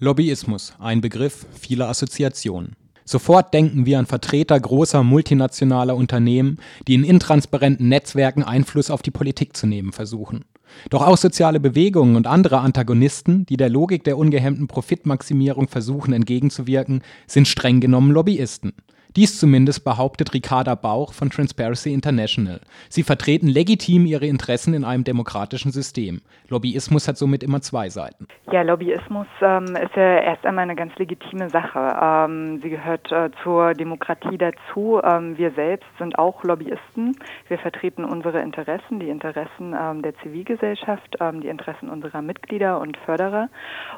Lobbyismus, ein Begriff vieler Assoziationen. Sofort denken wir an Vertreter großer multinationaler Unternehmen, die in intransparenten Netzwerken Einfluss auf die Politik zu nehmen versuchen. Doch auch soziale Bewegungen und andere Antagonisten, die der Logik der ungehemmten Profitmaximierung versuchen entgegenzuwirken, sind streng genommen Lobbyisten. Dies zumindest behauptet Ricarda Bauch von Transparency International. Sie vertreten legitim ihre Interessen in einem demokratischen System. Lobbyismus hat somit immer zwei Seiten. Ja, Lobbyismus ähm, ist ja erst einmal eine ganz legitime Sache. Ähm, sie gehört äh, zur Demokratie dazu. Ähm, wir selbst sind auch Lobbyisten. Wir vertreten unsere Interessen, die Interessen ähm, der Zivilgesellschaft, ähm, die Interessen unserer Mitglieder und Förderer.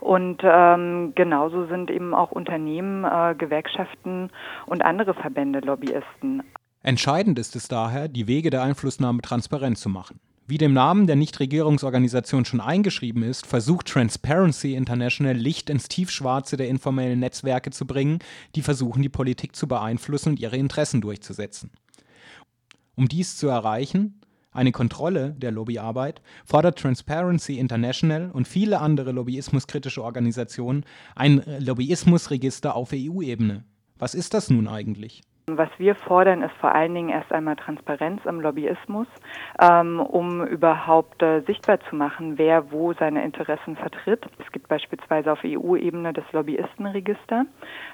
Und ähm, genauso sind eben auch Unternehmen, äh, Gewerkschaften und andere Verbände Lobbyisten. Entscheidend ist es daher, die Wege der Einflussnahme transparent zu machen. Wie dem Namen der Nichtregierungsorganisation schon eingeschrieben ist, versucht Transparency International Licht ins Tiefschwarze der informellen Netzwerke zu bringen, die versuchen, die Politik zu beeinflussen und ihre Interessen durchzusetzen. Um dies zu erreichen, eine Kontrolle der Lobbyarbeit, fordert Transparency International und viele andere lobbyismuskritische Organisationen ein Lobbyismusregister auf EU-Ebene, was ist das nun eigentlich? Was wir fordern, ist vor allen Dingen erst einmal Transparenz im Lobbyismus, ähm, um überhaupt äh, sichtbar zu machen, wer wo seine Interessen vertritt. Es gibt beispielsweise auf EU-Ebene das Lobbyistenregister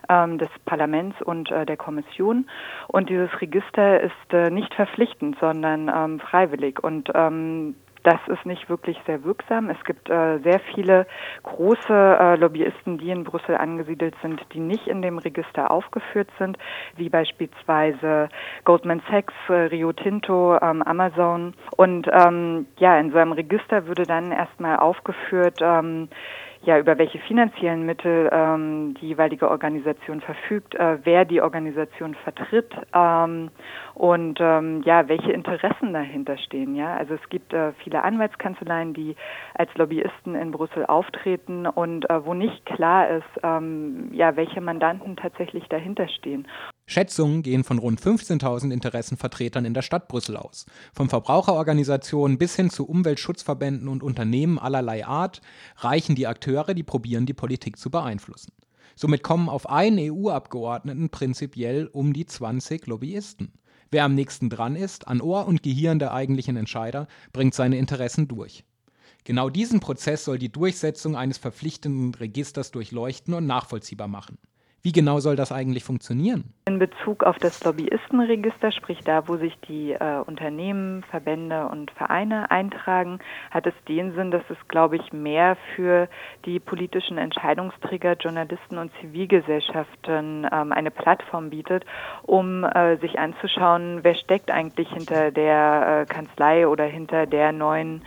ähm, des Parlaments und äh, der Kommission. Und dieses Register ist äh, nicht verpflichtend, sondern ähm, freiwillig. Und ähm, das ist nicht wirklich sehr wirksam. Es gibt äh, sehr viele große äh, Lobbyisten, die in Brüssel angesiedelt sind, die nicht in dem Register aufgeführt sind, wie beispielsweise Goldman Sachs, äh, Rio Tinto, ähm, Amazon. Und ähm, ja, in so einem Register würde dann erstmal aufgeführt, ähm, ja, über welche finanziellen Mittel ähm, die jeweilige Organisation verfügt, äh, wer die Organisation vertritt ähm, und ähm, ja, welche Interessen dahinter stehen. Ja, also es gibt äh, viele Anwaltskanzleien, die als Lobbyisten in Brüssel auftreten und äh, wo nicht klar ist, ähm, ja, welche Mandanten tatsächlich dahinter stehen. Schätzungen gehen von rund 15.000 Interessenvertretern in der Stadt Brüssel aus. Von Verbraucherorganisationen bis hin zu Umweltschutzverbänden und Unternehmen allerlei Art reichen die Akteure, die probieren, die Politik zu beeinflussen. Somit kommen auf einen EU-Abgeordneten prinzipiell um die 20 Lobbyisten. Wer am nächsten dran ist, an Ohr und Gehirn der eigentlichen Entscheider, bringt seine Interessen durch. Genau diesen Prozess soll die Durchsetzung eines verpflichtenden Registers durchleuchten und nachvollziehbar machen. Wie genau soll das eigentlich funktionieren? In Bezug auf das Lobbyistenregister, sprich da, wo sich die äh, Unternehmen, Verbände und Vereine eintragen, hat es den Sinn, dass es, glaube ich, mehr für die politischen Entscheidungsträger, Journalisten und Zivilgesellschaften ähm, eine Plattform bietet, um äh, sich anzuschauen, wer steckt eigentlich hinter der äh, Kanzlei oder hinter der neuen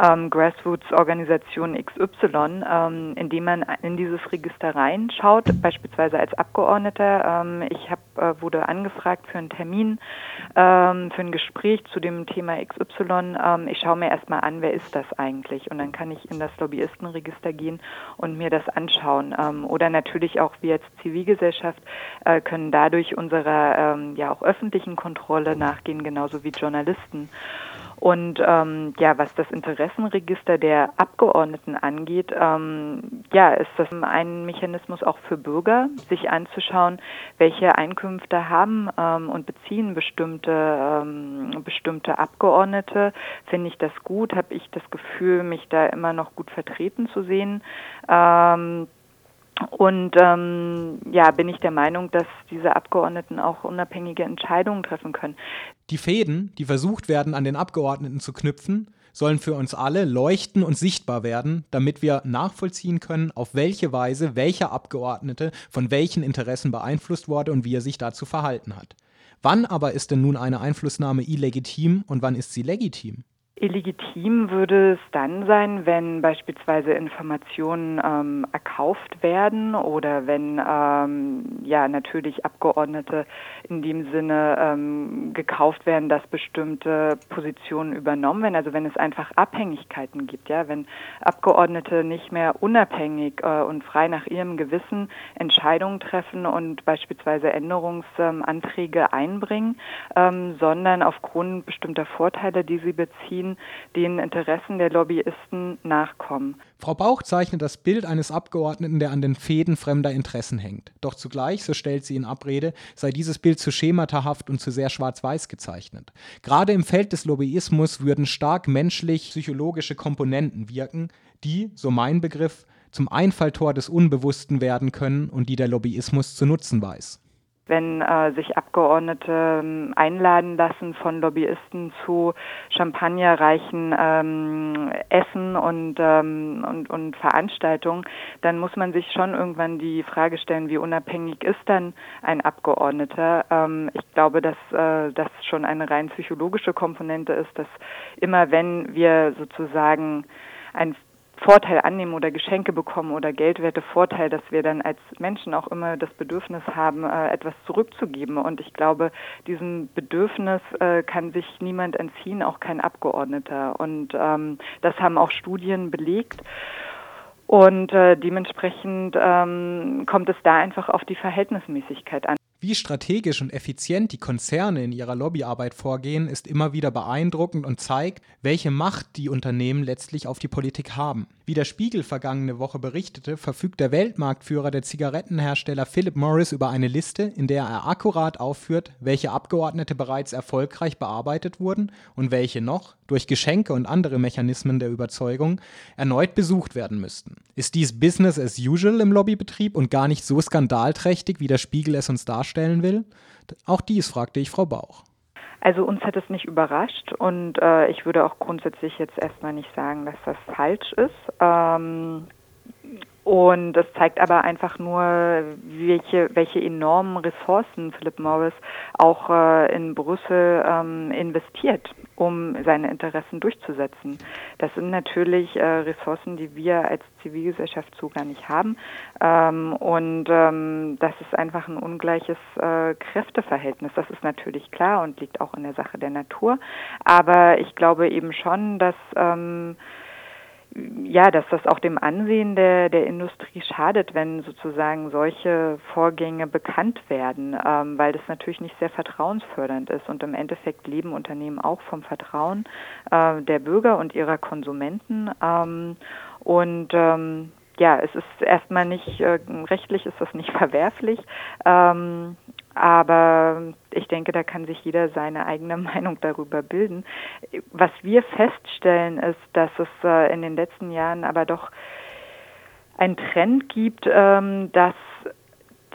ähm, Grassroots-Organisation XY, ähm, indem man in dieses Register reinschaut, beispielsweise als Abgeordneter. Ähm, ich hab, äh, wurde angefragt für einen Termin, ähm, für ein Gespräch zu dem Thema XY. Ähm, ich schaue mir erstmal an, wer ist das eigentlich? Und dann kann ich in das Lobbyistenregister gehen und mir das anschauen. Ähm, oder natürlich auch wir als Zivilgesellschaft äh, können dadurch unserer ähm, ja auch öffentlichen Kontrolle nachgehen, genauso wie Journalisten. Und ähm, ja, was das Interessenregister der Abgeordneten angeht, ähm, ja, ist das ein Mechanismus auch für Bürger, sich anzuschauen, welche Einkünfte haben ähm, und beziehen bestimmte ähm, bestimmte Abgeordnete. Finde ich das gut? Habe ich das Gefühl, mich da immer noch gut vertreten zu sehen? Ähm, und ähm, ja, bin ich der Meinung, dass diese Abgeordneten auch unabhängige Entscheidungen treffen können. Die Fäden, die versucht werden, an den Abgeordneten zu knüpfen, sollen für uns alle leuchten und sichtbar werden, damit wir nachvollziehen können, auf welche Weise welcher Abgeordnete von welchen Interessen beeinflusst wurde und wie er sich dazu verhalten hat. Wann aber ist denn nun eine Einflussnahme illegitim und wann ist sie legitim? Illegitim würde es dann sein, wenn beispielsweise Informationen ähm, erkauft werden oder wenn ähm, ja natürlich Abgeordnete in dem Sinne ähm, gekauft werden, dass bestimmte Positionen übernommen werden. Also wenn es einfach Abhängigkeiten gibt, ja, wenn Abgeordnete nicht mehr unabhängig äh, und frei nach ihrem Gewissen Entscheidungen treffen und beispielsweise Änderungsanträge einbringen, ähm, sondern aufgrund bestimmter Vorteile, die sie beziehen, Den Interessen der Lobbyisten nachkommen. Frau Bauch zeichnet das Bild eines Abgeordneten, der an den Fäden fremder Interessen hängt. Doch zugleich, so stellt sie in Abrede, sei dieses Bild zu schematahaft und zu sehr schwarz-weiß gezeichnet. Gerade im Feld des Lobbyismus würden stark menschlich-psychologische Komponenten wirken, die, so mein Begriff, zum Einfalltor des Unbewussten werden können und die der Lobbyismus zu nutzen weiß wenn äh, sich Abgeordnete äh, einladen lassen von Lobbyisten zu champagnerreichen ähm, Essen und, ähm, und, und Veranstaltungen, dann muss man sich schon irgendwann die Frage stellen, wie unabhängig ist dann ein Abgeordneter? Ähm, ich glaube, dass äh, das schon eine rein psychologische Komponente ist, dass immer wenn wir sozusagen ein Vorteil annehmen oder Geschenke bekommen oder geldwerte Vorteil, dass wir dann als Menschen auch immer das Bedürfnis haben, äh, etwas zurückzugeben. Und ich glaube, diesem Bedürfnis äh, kann sich niemand entziehen, auch kein Abgeordneter. Und ähm, das haben auch Studien belegt. Und äh, dementsprechend ähm, kommt es da einfach auf die Verhältnismäßigkeit an. Wie strategisch und effizient die Konzerne in ihrer Lobbyarbeit vorgehen, ist immer wieder beeindruckend und zeigt, welche Macht die Unternehmen letztlich auf die Politik haben. Wie der Spiegel vergangene Woche berichtete, verfügt der Weltmarktführer der Zigarettenhersteller Philip Morris über eine Liste, in der er akkurat aufführt, welche Abgeordnete bereits erfolgreich bearbeitet wurden und welche noch, durch Geschenke und andere Mechanismen der Überzeugung, erneut besucht werden müssten. Ist dies Business as usual im Lobbybetrieb und gar nicht so skandalträchtig, wie der Spiegel es uns darstellen will? Auch dies fragte ich Frau Bauch. Also uns hat es nicht überrascht und äh, ich würde auch grundsätzlich jetzt erstmal nicht sagen, dass das falsch ist. Ähm, und das zeigt aber einfach nur, welche, welche enormen Ressourcen Philip Morris auch äh, in Brüssel ähm, investiert, um seine Interessen durchzusetzen. Das sind natürlich äh, Ressourcen, die wir als Zivilgesellschaft so gar nicht haben. Ähm, und ähm, das ist einfach ein ungleiches äh, Kräfteverhältnis. Das ist natürlich klar und liegt auch in der Sache der Natur. Aber ich glaube eben schon, dass ähm, ja, dass das auch dem Ansehen der, der Industrie schadet, wenn sozusagen solche Vorgänge bekannt werden, ähm, weil das natürlich nicht sehr vertrauensfördernd ist. Und im Endeffekt leben Unternehmen auch vom Vertrauen äh, der Bürger und ihrer Konsumenten. Ähm, und ähm, ja, es ist erstmal nicht, äh, rechtlich ist das nicht verwerflich, ähm, aber ich denke, da kann sich jeder seine eigene Meinung darüber bilden. Was wir feststellen, ist, dass es äh, in den letzten Jahren aber doch einen Trend gibt, ähm, dass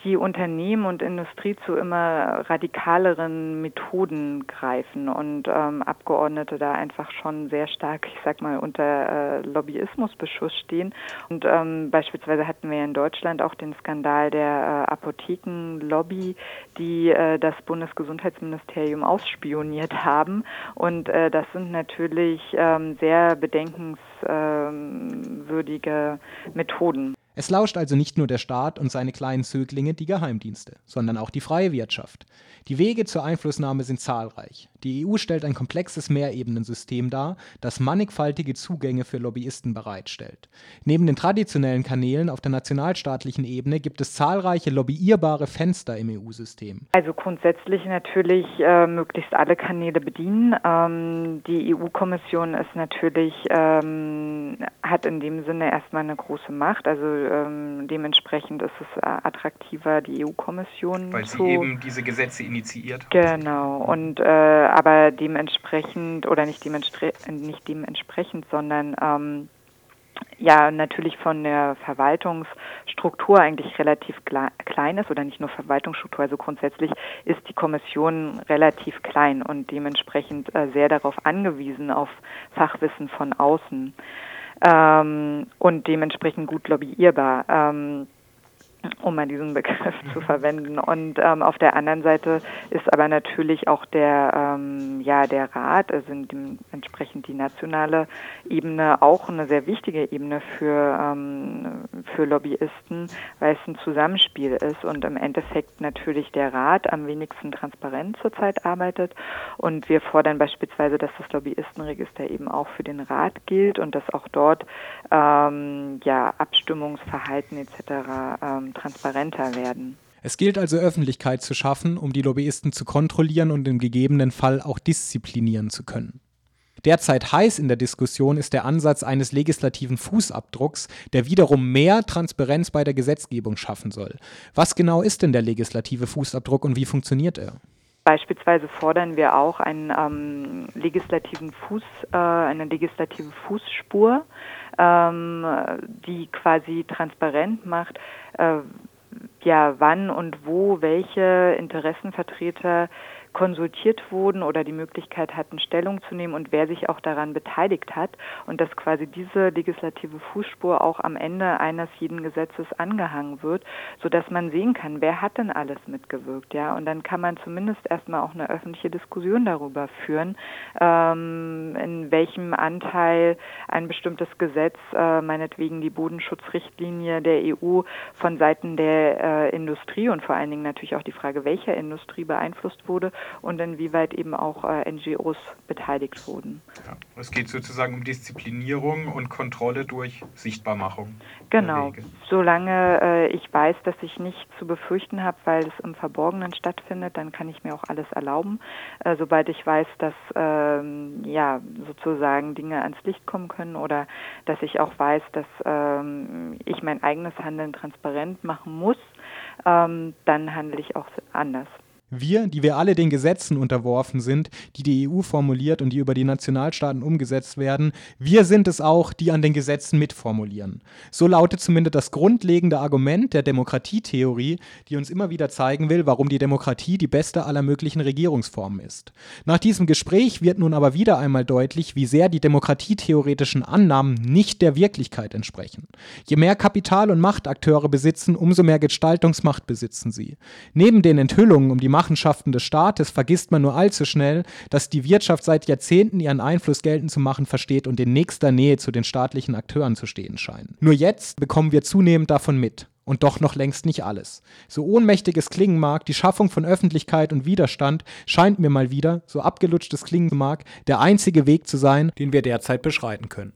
die Unternehmen und Industrie zu immer radikaleren Methoden greifen und ähm, Abgeordnete da einfach schon sehr stark, ich sag mal, unter äh, Lobbyismusbeschuss stehen. Und ähm, beispielsweise hatten wir in Deutschland auch den Skandal der äh, Apothekenlobby, die äh, das Bundesgesundheitsministerium ausspioniert haben. Und äh, das sind natürlich ähm, sehr bedenkenswürdige Methoden. Es lauscht also nicht nur der Staat und seine kleinen Zöglinge, die Geheimdienste, sondern auch die freie Wirtschaft. Die Wege zur Einflussnahme sind zahlreich. Die EU stellt ein komplexes Mehrebenensystem dar, das mannigfaltige Zugänge für Lobbyisten bereitstellt. Neben den traditionellen Kanälen auf der nationalstaatlichen Ebene gibt es zahlreiche lobbyierbare Fenster im EU-System. Also grundsätzlich natürlich äh, möglichst alle Kanäle bedienen. Ähm, die EU-Kommission ist natürlich ähm, hat in dem Sinne erstmal eine große Macht. Also ähm, dementsprechend ist es äh, attraktiver, die EU-Kommission Weil sie eben diese Gesetze initiiert. Genau. Und äh, aber dementsprechend oder nicht, demenspre nicht dementsprechend, sondern ähm, ja natürlich von der Verwaltungsstruktur eigentlich relativ klein ist oder nicht nur Verwaltungsstruktur, also grundsätzlich ist die Kommission relativ klein und dementsprechend äh, sehr darauf angewiesen auf Fachwissen von außen ähm, und dementsprechend gut lobbyierbar. Ähm, um mal diesen Begriff zu verwenden. Und ähm, auf der anderen Seite ist aber natürlich auch der, ähm, ja, der Rat, also dementsprechend die nationale Ebene auch eine sehr wichtige Ebene für, ähm, für Lobbyisten, weil es ein Zusammenspiel ist und im Endeffekt natürlich der Rat am wenigsten transparent zurzeit arbeitet. Und wir fordern beispielsweise, dass das Lobbyistenregister eben auch für den Rat gilt und dass auch dort ähm, ja, Abstimmungsverhalten etc. Ähm, transparenter werden. Es gilt also Öffentlichkeit zu schaffen, um die Lobbyisten zu kontrollieren und im gegebenen Fall auch disziplinieren zu können. Derzeit heiß in der Diskussion ist der Ansatz eines legislativen Fußabdrucks, der wiederum mehr Transparenz bei der Gesetzgebung schaffen soll. Was genau ist denn der legislative Fußabdruck und wie funktioniert er? Beispielsweise fordern wir auch einen ähm, legislativen Fuß, äh, eine legislative Fußspur, ähm, die quasi transparent macht, äh, ja, wann und wo welche Interessenvertreter konsultiert wurden oder die Möglichkeit hatten, Stellung zu nehmen und wer sich auch daran beteiligt hat und dass quasi diese legislative Fußspur auch am Ende eines jeden Gesetzes angehangen wird, sodass man sehen kann, wer hat denn alles mitgewirkt, ja, und dann kann man zumindest erstmal auch eine öffentliche Diskussion darüber führen, ähm, in welchem Anteil ein bestimmtes Gesetz, äh, meinetwegen die Bodenschutzrichtlinie der EU von Seiten der äh, Industrie und vor allen Dingen natürlich auch die Frage, welcher Industrie beeinflusst wurde und inwieweit eben auch äh, NGOs beteiligt wurden. Ja, es geht sozusagen um Disziplinierung und Kontrolle durch Sichtbarmachung. Genau. Solange äh, ich weiß, dass ich nichts zu befürchten habe, weil es im Verborgenen stattfindet, dann kann ich mir auch alles erlauben. Äh, sobald ich weiß, dass ähm, ja sozusagen Dinge ans Licht kommen können oder dass ich auch weiß, dass ähm, ich mein eigenes Handeln transparent machen muss, ähm, dann handle ich auch anders. Wir, die wir alle den Gesetzen unterworfen sind, die die EU formuliert und die über die Nationalstaaten umgesetzt werden, wir sind es auch, die an den Gesetzen mitformulieren. So lautet zumindest das grundlegende Argument der Demokratietheorie, die uns immer wieder zeigen will, warum die Demokratie die beste aller möglichen Regierungsformen ist. Nach diesem Gespräch wird nun aber wieder einmal deutlich, wie sehr die demokratietheoretischen Annahmen nicht der Wirklichkeit entsprechen. Je mehr Kapital und Machtakteure besitzen, umso mehr Gestaltungsmacht besitzen sie. Neben den Enthüllungen um die Machenschaften des Staates vergisst man nur allzu schnell, dass die Wirtschaft seit Jahrzehnten ihren Einfluss geltend zu machen versteht und in nächster Nähe zu den staatlichen Akteuren zu stehen scheint. Nur jetzt bekommen wir zunehmend davon mit. Und doch noch längst nicht alles. So ohnmächtig es klingen mag, die Schaffung von Öffentlichkeit und Widerstand scheint mir mal wieder, so abgelutscht es klingen mag, der einzige Weg zu sein, den wir derzeit beschreiten können.